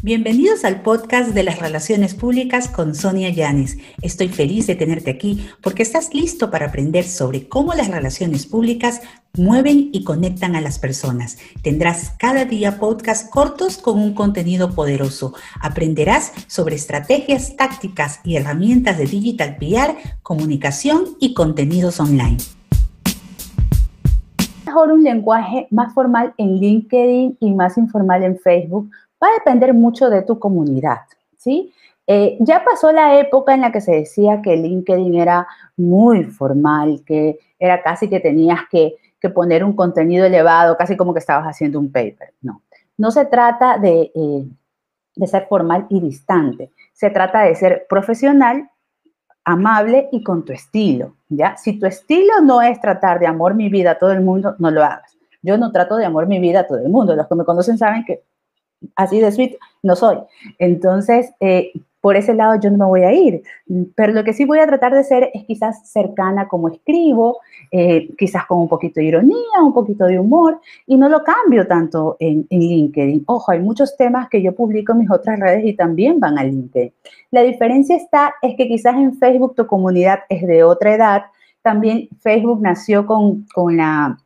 Bienvenidos al podcast de las relaciones públicas con Sonia Llanes. Estoy feliz de tenerte aquí porque estás listo para aprender sobre cómo las relaciones públicas mueven y conectan a las personas. Tendrás cada día podcasts cortos con un contenido poderoso. Aprenderás sobre estrategias, tácticas y herramientas de digital PR, comunicación y contenidos online. Mejor un lenguaje más formal en LinkedIn y más informal en Facebook va a depender mucho de tu comunidad, ¿sí? Eh, ya pasó la época en la que se decía que LinkedIn era muy formal, que era casi que tenías que, poner un contenido elevado, casi como que estabas haciendo un paper. No, no se trata de, eh, de ser formal y distante, se trata de ser profesional, amable y con tu estilo, ¿ya? Si tu estilo no es tratar de amor mi vida a todo el mundo, no lo hagas. Yo no trato de amor mi vida a todo el mundo. Los que me conocen saben que así de sweet no soy. Entonces, eh, por ese lado yo no me voy a ir. Pero lo que sí voy a tratar de ser es quizás cercana como escribo, eh, quizás con un poquito de ironía, un poquito de humor, y no lo cambio tanto en, en, LinkedIn. Ojo, hay muchos temas que yo publico en mis otras redes y también van a LinkedIn. La diferencia está es que quizás en Facebook tu comunidad es de otra edad. También Facebook nació con, con la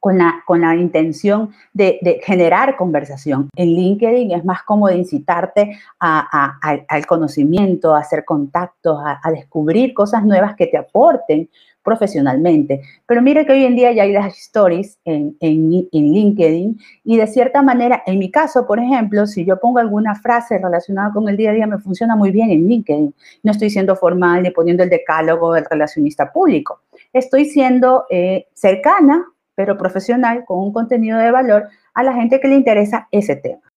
con la, con la intención de, generar conversación. En LinkedIn es más como de incitarte al conocimiento, a hacer contactos, a, descubrir cosas nuevas que te aporten profesionalmente. Pero mire que hoy en día ya hay las stories en, en, LinkedIn y de cierta manera, en mi caso, por ejemplo, si yo pongo alguna frase relacionada con el día a día, me funciona muy bien en LinkedIn. No estoy siendo formal ni poniendo el decálogo del relacionista público. Estoy siendo eh, cercana pero profesional, con un contenido de valor a la gente que le interesa ese tema.